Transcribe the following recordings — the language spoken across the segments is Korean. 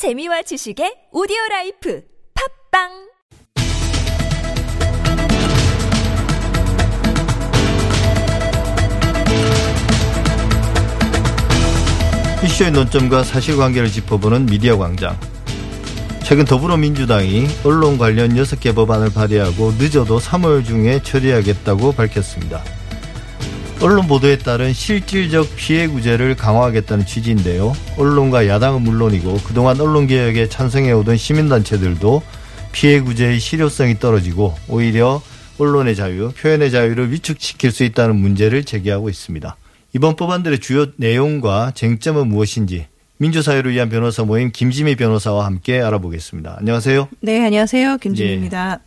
재미와 지식의 오디오 라이프 팟빵 이슈의 논점과 사실관계를 짚어보는 미디어 광장. 최근 더불어민주당이 언론 관련 6개 법안을 발의하고 늦어도 3월 중에 처리하겠다고 밝혔습니다. 언론 보도에 따른 실질적 피해 구제를 강화하겠다는 취지인데요. 언론과 야당은 물론이고 그동안 언론 개혁에 찬성해오던 시민단체들도 피해 구제의 실효성이 떨어지고 오히려 언론의 자유, 표현의 자유를 위축시킬 수 있다는 문제를 제기하고 있습니다. 이번 법안들의 주요 내용과 쟁점은 무엇인지 민주사회를 위한 변호사 모임 김지미 변호사와 함께 알아보겠습니다. 안녕하세요. 네, 안녕하세요. 김준입니다.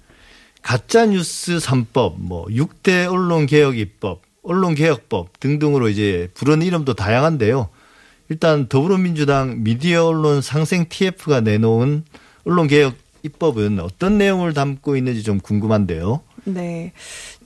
가짜뉴스 3법, 뭐 6대 언론개혁 입법, 언론개혁법 등등으로 이제 부르는 이름도 다양한데요. 일단 더불어민주당 미디어 언론 상생 TF가 내놓은 언론개혁 입법은 어떤 내용을 담고 있는지 좀 궁금한데요. 네.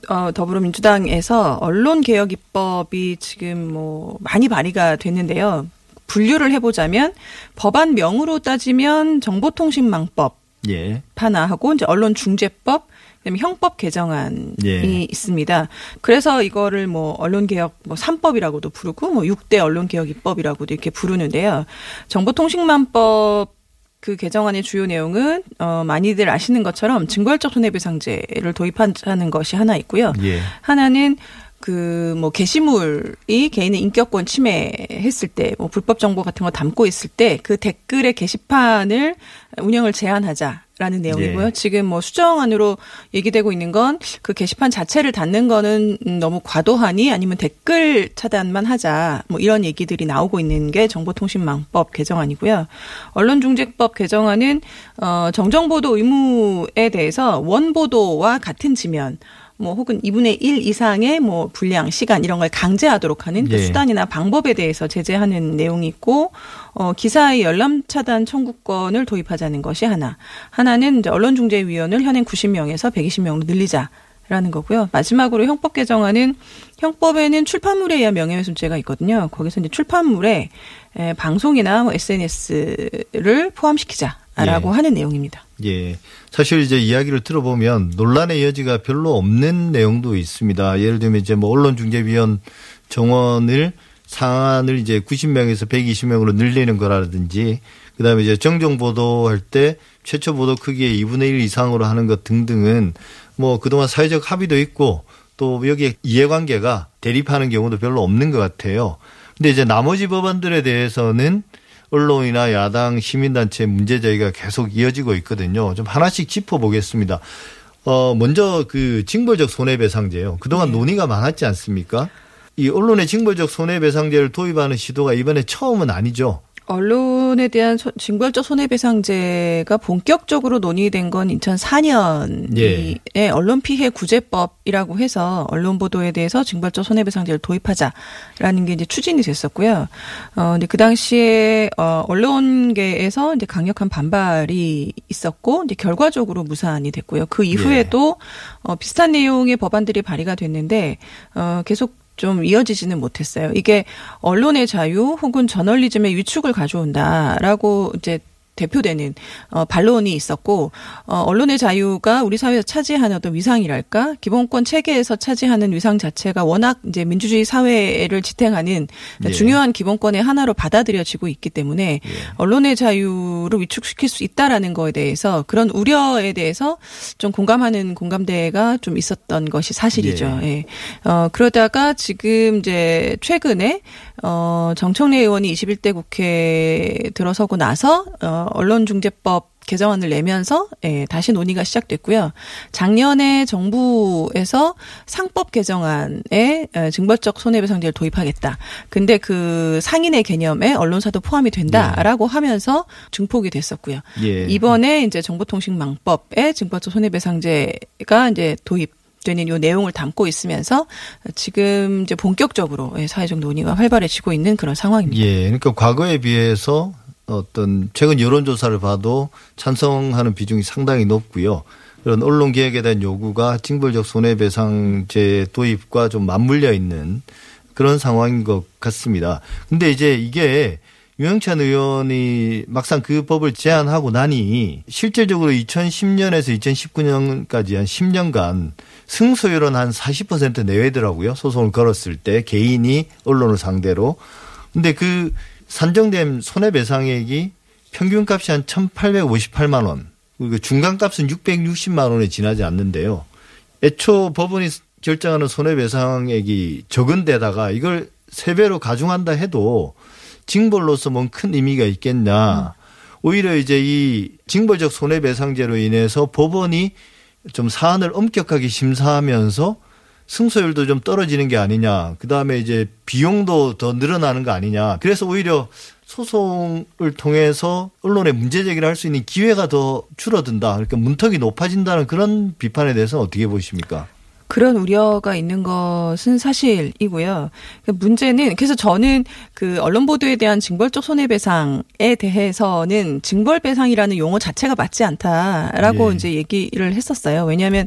어, 더불어민주당에서 언론개혁 입법이 지금 뭐 많이 발의가 됐는데요. 분류를 해보자면 법안명으로 따지면 정보통신망법 예. 하나 하고 이제 언론중재법 그다음에 형법 개정안이 예. 있습니다. 그래서 이거를 뭐 언론 개혁 뭐 3법이라고도 부르고 뭐 6대 언론 개혁 입법이라고도 이렇게 부르는데요. 정보통신망법 그 개정안의 주요 내용은 어 많이들 아시는 것처럼 증거열적 손해배상제를 도입하는 것이 하나 있고요. 예. 하나는 그뭐 게시물이 개인의 인격권 침해했을 때 뭐 불법 정보 같은 거 담고 있을 때 그 댓글의 게시판을 운영을 제한하자 라는 내용이고요. 예. 지금 뭐 수정안으로 얘기되고 있는 건 그 게시판 자체를 닫는 거는 음, 너무 과도하니 아니면 댓글 차단만 하자 뭐 이런 얘기들이 나오고 있는 게 정보통신망법 개정안이고요. 언론중재법 개정안은 어 정정보도 의무에 대해서 원보도와 같은 지면 뭐 혹은 2분의 1 이상의 뭐 분량, 시간 이런 걸 강제하도록 하는 그 예. 수단이나 방법에 대해서 제재하는 내용이 있고 어 기사의 열람 차단 청구권을 도입하자는 것이 하나. 하나는 이제 언론중재위원을 현행 90명에서 120명으로 늘리자. 라는 거고요. 마지막으로 형법 개정안은 형법에는 출판물에 의한 명예훼손죄가 있거든요. 거기서 이제 출판물에 에, 방송이나 뭐 SNS를 포함시키자 라고 예. 하는 내용입니다. 예. 사실 이제 이야기를 들어보면 논란의 여지가 별로 없는 내용도 있습니다. 예를 들면 이제 뭐 언론중재위원 정원을 상한을 이제 90명에서 120명으로 늘리는 거라든지 그다음에 이제 정정 보도할 때 최초 보도 크기의 2분의 1 이상으로 하는 것 등등은 뭐 그동안 사회적 합의도 있고 또 여기에 이해관계가 대립하는 경우도 별로 없는 것 같아요. 근데 이제 나머지 법안들에 대해서는 언론이나 야당 시민단체 문제 제기가 계속 이어지고 있거든요. 좀 하나씩 짚어보겠습니다. 어, 먼저 그 징벌적 손해배상제요. 그동안 논의가 많았지 않습니까? 이 언론의 징벌적 손해배상제를 도입하는 시도가 이번에 처음은 아니죠. 언론에 대한 소- 징벌적 손해배상제가 본격적으로 논의된 건 2004년에 예. 언론 피해 구제법이라고 해서 언론 보도에 대해서 징벌적 손해배상제를 도입하자라는 게 이제 추진이 됐었고요. 어 근데 그 당시에 어 언론계에서 이제 강력한 반발이 있었고 이제 결과적으로 무산이 됐고요. 그 이후에도 어 비슷한 내용의 법안들이 발의가 됐는데 어 계속 좀 이어지지는 못했어요. 이게 언론의 자유 혹은 저널리즘의 위축을 가져온다라고 이제 대표되는 어 반론이 있었고 어 언론의 자유가 우리 사회에서 차지하는 어떤 위상이랄까 기본권 체계에서 차지하는 위상 자체가 워낙 이제 민주주의 사회를 지탱하는 예. 중요한 기본권의 하나로 받아들여지고 있기 때문에 언론의 자유를 위축시킬 수 있다라는 거에 대해서 그런 우려에 대해서 좀 공감하는 공감대가 좀 있었던 것이 사실이죠. 예. 어, 그러다가 지금 이제 최근에 어, 정청래 의원이 21대 국회에 들어서고 나서 어, 언론중재법 개정안을 내면서 예, 다시 논의가 시작됐고요. 작년에 정부에서 상법 개정안에 에, 징벌적 손해배상제를 도입하겠다. 근데 그 상인의 개념에 언론사도 포함이 된다라고 하면서 증폭이 됐었고요. 예. 이번에 이제 정보통신망법에 징벌적 손해배상제가 이제 도입 되는 요 내용을 담고 있으면서 지금 이제 본격적으로 예, 사회적 논의가 활발해지고 있는 그런 상황입니다. 예. 그러니까 과거에 비해서 어떤 최근 여론조사를 봐도 찬성하는 비중이 상당히 높고요. 그런 언론 개혁에 대한 요구가 징벌적 손해배상제 도입과 좀 맞물려 있는 그런 상황인 것 같습니다. 근데 이제 이게 유영찬 의원이 막상 그 법을 제안하고 나니 실질적으로 2010년에서 2019년까지 한 10년간 승소율은 한 40% 내외더라고요. 소송을 걸었을 때 개인이 언론을 상대로. 근데 그 산정된 손해배상액이 평균값이 한 1,858만 원. 그리고 중간값은 660만 원에 지나지 않는데요. 애초 법원이 결정하는 손해배상액이 적은 데다가 이걸 세 배로 가중한다 해도 징벌로서 뭔 큰 의미가 있겠냐. 오히려 이제 이 징벌적 손해배상제로 인해서 법원이 좀 사안을 엄격하게 심사하면서 승소율도 좀 떨어지는 게 아니냐. 그 다음에 이제 비용도 더 늘어나는 거 아니냐. 그래서 오히려 소송을 통해서 언론에 문제 제기를 할 수 있는 기회가 더 줄어든다. 그러니까 문턱이 높아진다는 그런 비판에 대해서 어떻게 보십니까? 그런 우려가 있는 것은 사실이고요. 그 문제는 그래서 저는 그 언론 보도에 대한 징벌적 손해배상에 대해서는 징벌배상이라는 용어 자체가 맞지 않다라고 예. 이제 얘기를 했었어요. 왜냐하면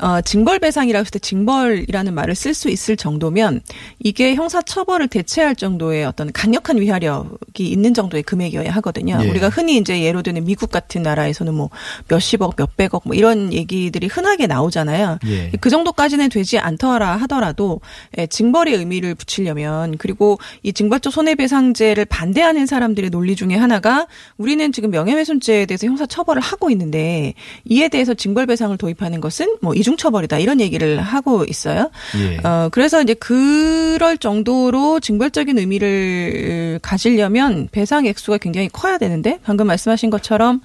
어 징벌배상이라고 했을 때 징벌이라는 말을 쓸 수 있을 정도면 이게 형사처벌을 대체할 정도의 어떤 강력한 위하력이 있는 정도의 금액이어야 하거든요. 예. 우리가 흔히 이제 예로 드는 미국 같은 나라에서는 뭐 몇십억, 몇백억 뭐 이런 얘기들이 흔하게 나오잖아요. 예. 그 정도 까지는 되지 않더라 하더라도 예, 징벌의 의미를 붙이려면 그리고 이 징벌적 손해배상제를 반대하는 사람들의 논리 중에 하나가 우리는 지금 명예훼손죄에 대해서 형사 처벌을 하고 있는데 이에 대해서 징벌배상을 도입하는 것은 뭐 이중처벌이다 이런 얘기를 하고 있어요. 예. 어 그래서 이제 그럴 정도로 징벌적인 의미를 가지려면 배상 액수가 굉장히 커야 되는데 방금 말씀하신 것처럼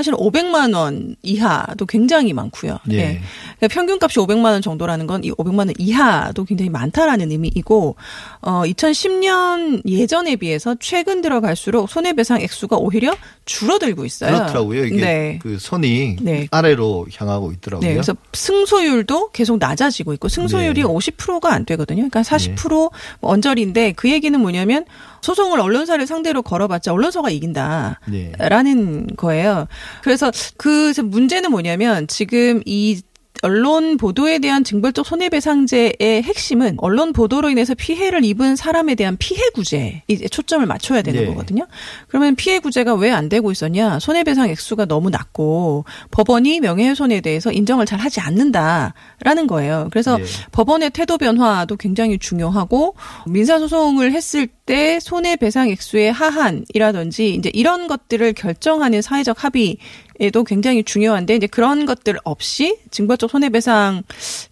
사실 500만 원 이하도 굉장히 많고요. 예. 그러니까 평균값이 500만 원 정도라는 건 이 500만 원 이하도 굉장히 많다라는 의미이고 어 2010년 예전에 비해서 최근 들어갈수록 손해배상 액수가 오히려 줄어들고 있어요. 그렇더라고요. 이게 네. 그 선이 네. 아래로 향하고 있더라고요. 네, 그래서 승소율도 계속 낮아지고 있고 승소율이 네. 50%가 안 되거든요. 그러니까 40% 언저리인데 그 얘기는 뭐냐면 소송을 언론사를 상대로 걸어봤자 언론사가 이긴다. 네. 라는 거예요. 그래서 그 문제는 뭐냐면 지금 이 언론 보도에 대한 징벌적 손해배상제의 핵심은 언론 보도로 인해서 피해를 입은 사람에 대한 피해 구제에 이제 초점을 맞춰야 되는 네. 거거든요. 그러면 피해 구제가 왜 안 되고 있었냐? 손해배상 액수가 너무 낮고 법원이 명예훼손에 대해서 인정을 잘 하지 않는다라는 거예요. 그래서 네. 법원의 태도 변화도 굉장히 중요하고 민사소송을 했을 때 손해배상 액수의 하한이라든지 이제 이런 것들을 결정하는 사회적 합의에 도 굉장히 중요한데 이제 그런 것들 없이 징벌적 손해배상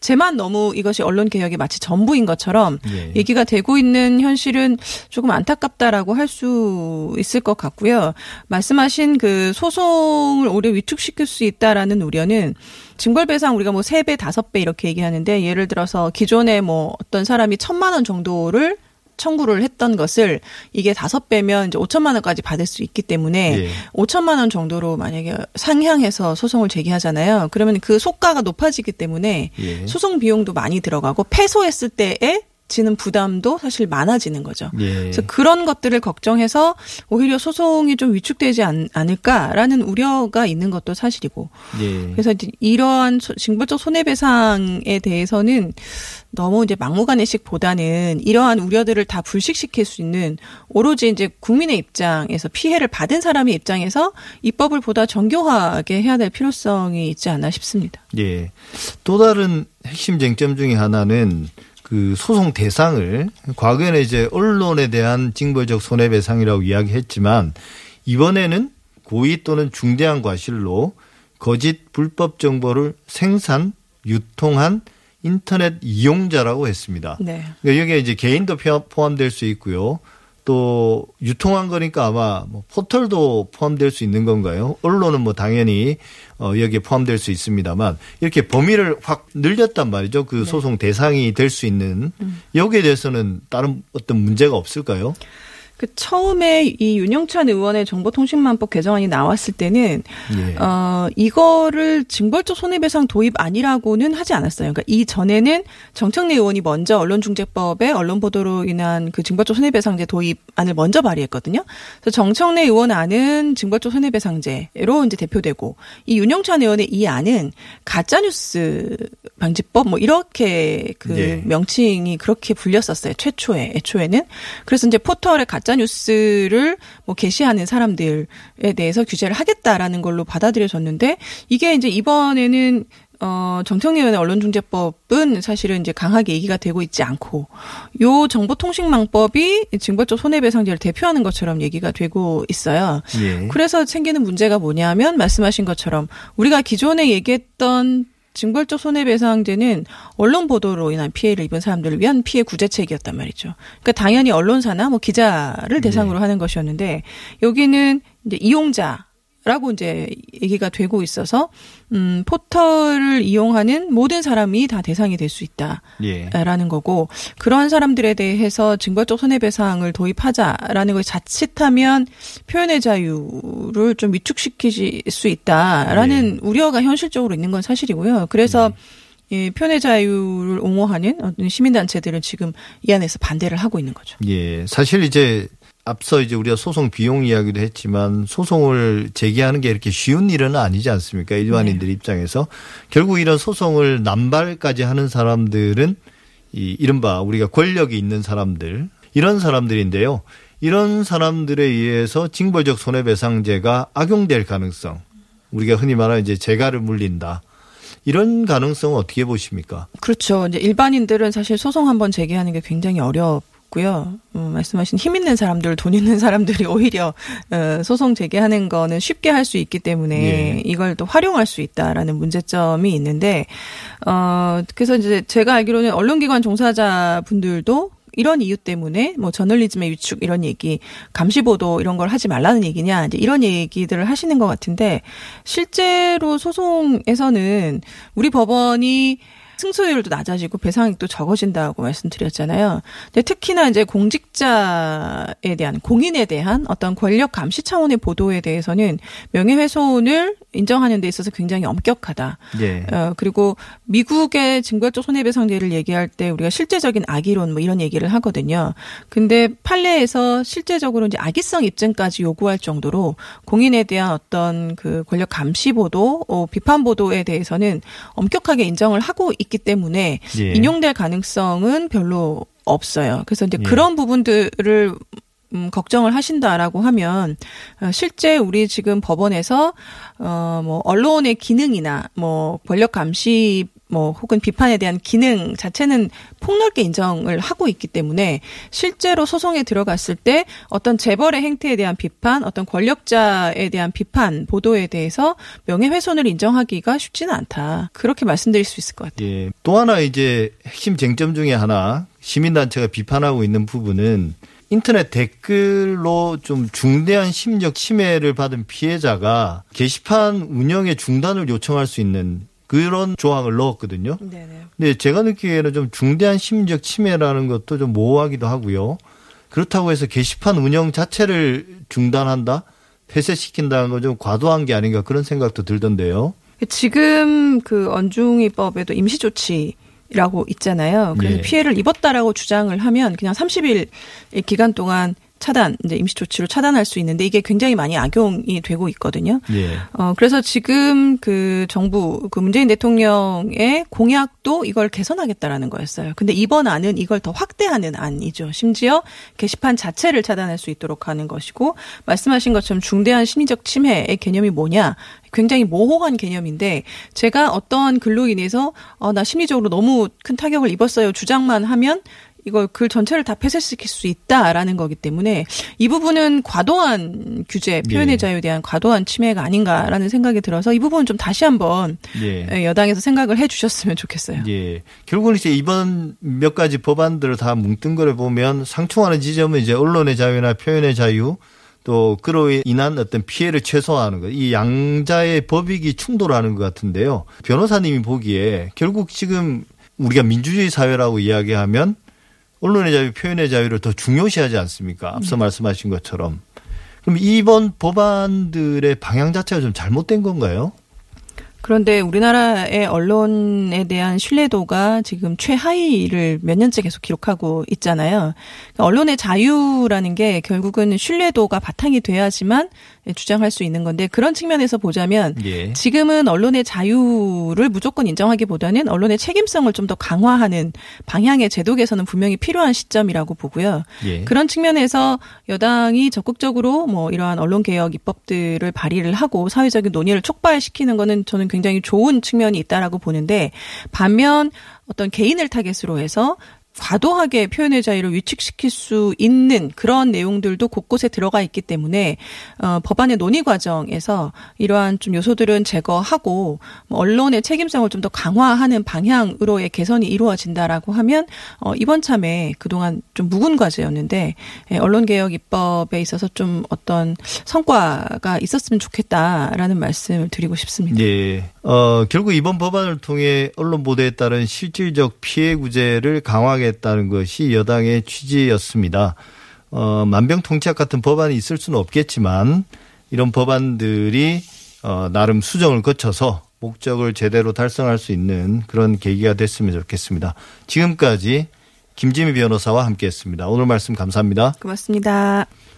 제만 너무 이것이 언론 개혁의 마치 전부인 것처럼 예. 얘기가 되고 있는 현실은 조금 안타깝다라고 할 수 있을 것 같고요. 말씀하신 그 소송을 오래 위축시킬 수 있다라는 우려는 징벌배상 우리가 뭐세 배, 다섯 배 이렇게 얘기하는데 예를 들어서 기존에 뭐 어떤 사람이 천만 원 정도를 청구를 했던 것을 이게 다섯 배면 이제 5천만 원까지 받을 수 있기 때문에 예. 5천만 원 정도로 만약에 상향해서 소송을 제기하잖아요. 그러면 그 속가가 높아지기 때문에 예. 소송 비용도 많이 들어가고 패소했을 때에 지는 부담도 사실 많아지는 거죠. 예. 그래서 그런 것들을 걱정해서 오히려 소송이 좀 위축되지 않, 않을까라는 우려가 있는 것도 사실이고. 예. 그래서 이러한 소- 징벌적 손해배상에 대해서는 너무 이제 막무가내식보다는 이러한 우려들을 다 불식시킬 수 있는 오로지 이제 국민의 입장에서 피해를 받은 사람의 입장에서 입법을 보다 정교하게 해야 될 필요성이 있지 않나 싶습니다. 예. 또 다른 핵심 쟁점 중에 하나는 그 소송 대상을 과거에는 이제 언론에 대한 징벌적 손해배상이라고 이야기했지만 이번에는 고의 또는 중대한 과실로 거짓 불법 정보를 생산, 유통한 인터넷 이용자라고 했습니다. 네. 그러니까 여기에 이제 개인도 포함- 포함될 수 있고요. 또 유통한 거니까 아마 뭐 포털도 포함될 수 있는 건가요? 언론은 뭐 당연히 어 여기에 포함될 수 있습니다만 이렇게 범위를 확 늘렸단 말이죠. 그 소송 대상이 될 수 있는 여기에 대해서는 다른 어떤 문제가 없을까요? 그 처음에 이 윤영찬 의원의 정보통신망법 개정안이 나왔을 때는 예. 어 이거를 징벌적 손해배상 도입 아니라고는 하지 않았어요. 그러니까 이 전에는 정청래 의원이 먼저 언론중재법에 언론 보도로 인한 그 징벌적 손해배상제 도입안을 먼저 발의했거든요. 그래서 정청래 의원 안은 징벌적 손해배상제로 이제 대표되고 이 윤영찬 의원의 이 안은 가짜뉴스 방지법 뭐 이렇게 그 예. 명칭이 그렇게 불렸었어요. 최초에 애초에는 그래서 이제 포털에 가짜 가짜 뉴스를 뭐 게시하는 사람들에 대해서 규제를 하겠다라는 걸로 받아들여졌는데 이게 이제 이번에는 어, 정청래 의원의 언론중재법은 사실은 이제 강하게 얘기가 되고 있지 않고, 요 정보통신망법이 징벌적 손해배상제를 대표하는 것처럼 얘기가 되고 있어요. 예. 그래서 생기는 문제가 뭐냐면 말씀하신 것처럼 우리가 기존에 얘기했던 징벌적 손해배상제는 언론 보도로 인한 피해를 입은 사람들을 위한 피해 구제책이었단 말이죠. 그러니까 당연히 언론사나 뭐 기자를 대상으로 하는 것이었는데 여기는 이제 이용자 라고 이제 얘기가 되고 있어서 음 포털을 이용하는 모든 사람이 다 대상이 될수 예. 있다라는 거고 그러한 사람들에 대해서 징벌적 손해배상을 도입하자라는 걸 자칫하면 표현의 자유를 좀 위축시킬 수 있다라는 우려가 현실적으로 있는 건 사실이고요. 그래서 예, 표현의 자유를 옹호하는 어떤 시민단체들은 지금 이 안에서 반대를 하고 있는 거죠. 예. 사실 이제 앞서 이제 우리가 소송 비용 이야기도 했지만 소송을 제기하는 게 이렇게 쉬운 일은 아니지 않습니까? 일반인들 입장에서 결국 이런 소송을 남발까지 하는 사람들은 이 이른바 우리가 권력이 있는 사람들 이런 사람들인데요. 이런 사람들에 의해서 징벌적 손해배상제가 악용될 가능성 우리가 흔히 말하는 이제 재가를 물린다. 이런 가능성은 어떻게 보십니까? 그렇죠. 이제 일반인들은 사실 소송 한번 제기하는 게 굉장히 어렵 고요. 음, 말씀하신 힘 있는 사람들, 돈 있는 사람들이 오히려 어, 소송 제기하는 거는 쉽게 할 수 있기 때문에 예. 이걸 또 활용할 수 있다라는 문제점이 있는데 어 그래서 이제 제가 알기로는 언론기관 종사자 분들도 이런 이유 때문에 뭐 저널리즘의 위축 이런 얘기, 감시 보도 이런 걸 하지 말라는 얘기냐 이제 이런 얘기들을 하시는 것 같은데 실제로 소송에서는 우리 법원이 승소율도 낮아지고 배상액도 적어진다고 말씀드렸잖아요. 근데 특히나 이제 공직자에 대한 공인에 대한 어떤 권력 감시 차원의 보도에 대해서는 명예훼손을 인정하는 데 있어서 굉장히 엄격하다. 예. 어, 그리고 미국의 징벌적 손해배상제를 얘기할 때 우리가 실제적인 악의론 뭐 이런 얘기를 하거든요. 근데 판례에서 실제적으로 이제 악의성 입증까지 요구할 정도로 공인에 대한 어떤 그 권력 감시 보도, 어, 비판 보도에 대해서는 엄격하게 인정을 하고 있기 때문에 예. 인용될 가능성은 별로 없어요. 그래서 이제 예. 그런 부분들을 음, 걱정을 하신다라고 하면 어, 실제 우리 지금 법원에서 어뭐 언론의 기능이나 뭐 권력 감시 뭐 혹은 비판에 대한 기능 자체는 폭넓게 인정을 하고 있기 때문에 실제로 소송에 들어갔을 때 어떤 재벌의 행태에 대한 비판, 어떤 권력자에 대한 비판 보도에 대해서 명예훼손을 인정하기가 쉽지는 않다. 그렇게 말씀드릴 수 있을 것 같아요. 예. 또 하나 이제 핵심 쟁점 중에 하나 시민단체가 비판하고 있는 부분은 인터넷 댓글로 좀 중대한 심적 침해를 받은 피해자가 게시판 운영의 중단을 요청할 수 있는 그런 조항을 넣었거든요. 네네. 근데 제가 느끼기에는 좀 중대한 심적 침해라는 것도 좀 모호하기도 하고요. 그렇다고 해서 게시판 운영 자체를 중단한다? 폐쇄시킨다는 건 좀 과도한 게 아닌가 그런 생각도 들던데요. 지금 그 언중이법에도 임시조치 라고 있잖아요. 그래서 예. 피해를 입었다라고 주장을 하면 그냥 30일 기간 동안 차단, 이제 임시 조치로 차단할 수 있는데 이게 굉장히 많이 악용이 되고 있거든요. 예. 어, 그래서 지금 그 정부, 그 문재인 대통령의 공약도 이걸 개선하겠다라는 거였어요. 근데 이번 안은 이걸 더 확대하는 안이죠. 심지어 게시판 자체를 차단할 수 있도록 하는 것이고, 말씀하신 것처럼 중대한 심리적 침해의 개념이 뭐냐. 굉장히 모호한 개념인데, 제가 어떠한 글로 인해서, 어, 나 심리적으로 너무 큰 타격을 입었어요. 주장만 하면, 이걸 글 전체를 다 폐쇄시킬 수 있다라는 거기 때문에 이 부분은 과도한 규제, 표현의 예. 자유에 대한 과도한 침해가 아닌가라는 생각이 들어서 이 부분은 좀 다시 한번 예. 여당에서 생각을 해 주셨으면 좋겠어요. 예. 결국은 이제 이번 몇 가지 법안들을 다 거를 보면 상충하는 지점은 이제 언론의 자유나 표현의 자유 또 그로 인한 어떤 피해를 최소화하는 것. 이 양자의 법익이 충돌하는 것 같은데요. 변호사님이 보기에 결국 지금 우리가 민주주의 사회라고 이야기하면 언론의 자유, 표현의 자유를 더 중요시하지 않습니까? 앞서 말씀하신 것처럼. 그럼 이번 법안들의 방향 자체가 좀 잘못된 건가요? 그런데 우리나라의 언론에 대한 신뢰도가 지금 최하위를 몇 년째 계속 기록하고 있잖아요. 그러니까 언론의 자유라는 게 결국은 신뢰도가 바탕이 돼야지만 주장할 수 있는 건데 그런 측면에서 보자면 예. 지금은 언론의 자유를 무조건 인정하기보다는 언론의 책임성을 좀 더 강화하는 방향의 제도 개선은 분명히 필요한 시점이라고 보고요. 예. 그런 측면에서 여당이 적극적으로 뭐 이러한 언론 개혁 입법들을 발의를 하고 사회적인 논의를 촉발시키는 거는 저는 굉장히 좋은 측면이 있다라고 보는데 반면 어떤 개인을 타겟으로 해서 과도하게 표현의 자유를 위축시킬 수 있는 그런 내용들도 곳곳에 들어가 있기 때문에 어, 법안의 논의 과정에서 이러한 좀 요소들은 제거하고 뭐 언론의 책임성을 좀 더 강화하는 방향으로의 개선이 이루어진다라고 하면 어, 이번 참에 그동안 좀 묵은 과제였는데 예, 언론 개혁 입법에 있어서 좀 어떤 성과가 있었으면 좋겠다라는 말씀을 드리고 싶습니다. 예. 어, 결국 이번 법안을 통해 언론 보도에 따른 실질적 피해 구제를 강화하겠다는 것이 여당의 취지였습니다. 어, 만병통치약 같은 법안이 있을 수는 없겠지만 이런 법안들이 어, 나름 수정을 거쳐서 목적을 제대로 달성할 수 있는 그런 계기가 됐으면 좋겠습니다. 지금까지 김지미 변호사와 함께했습니다. 오늘 말씀 감사합니다. 고맙습니다.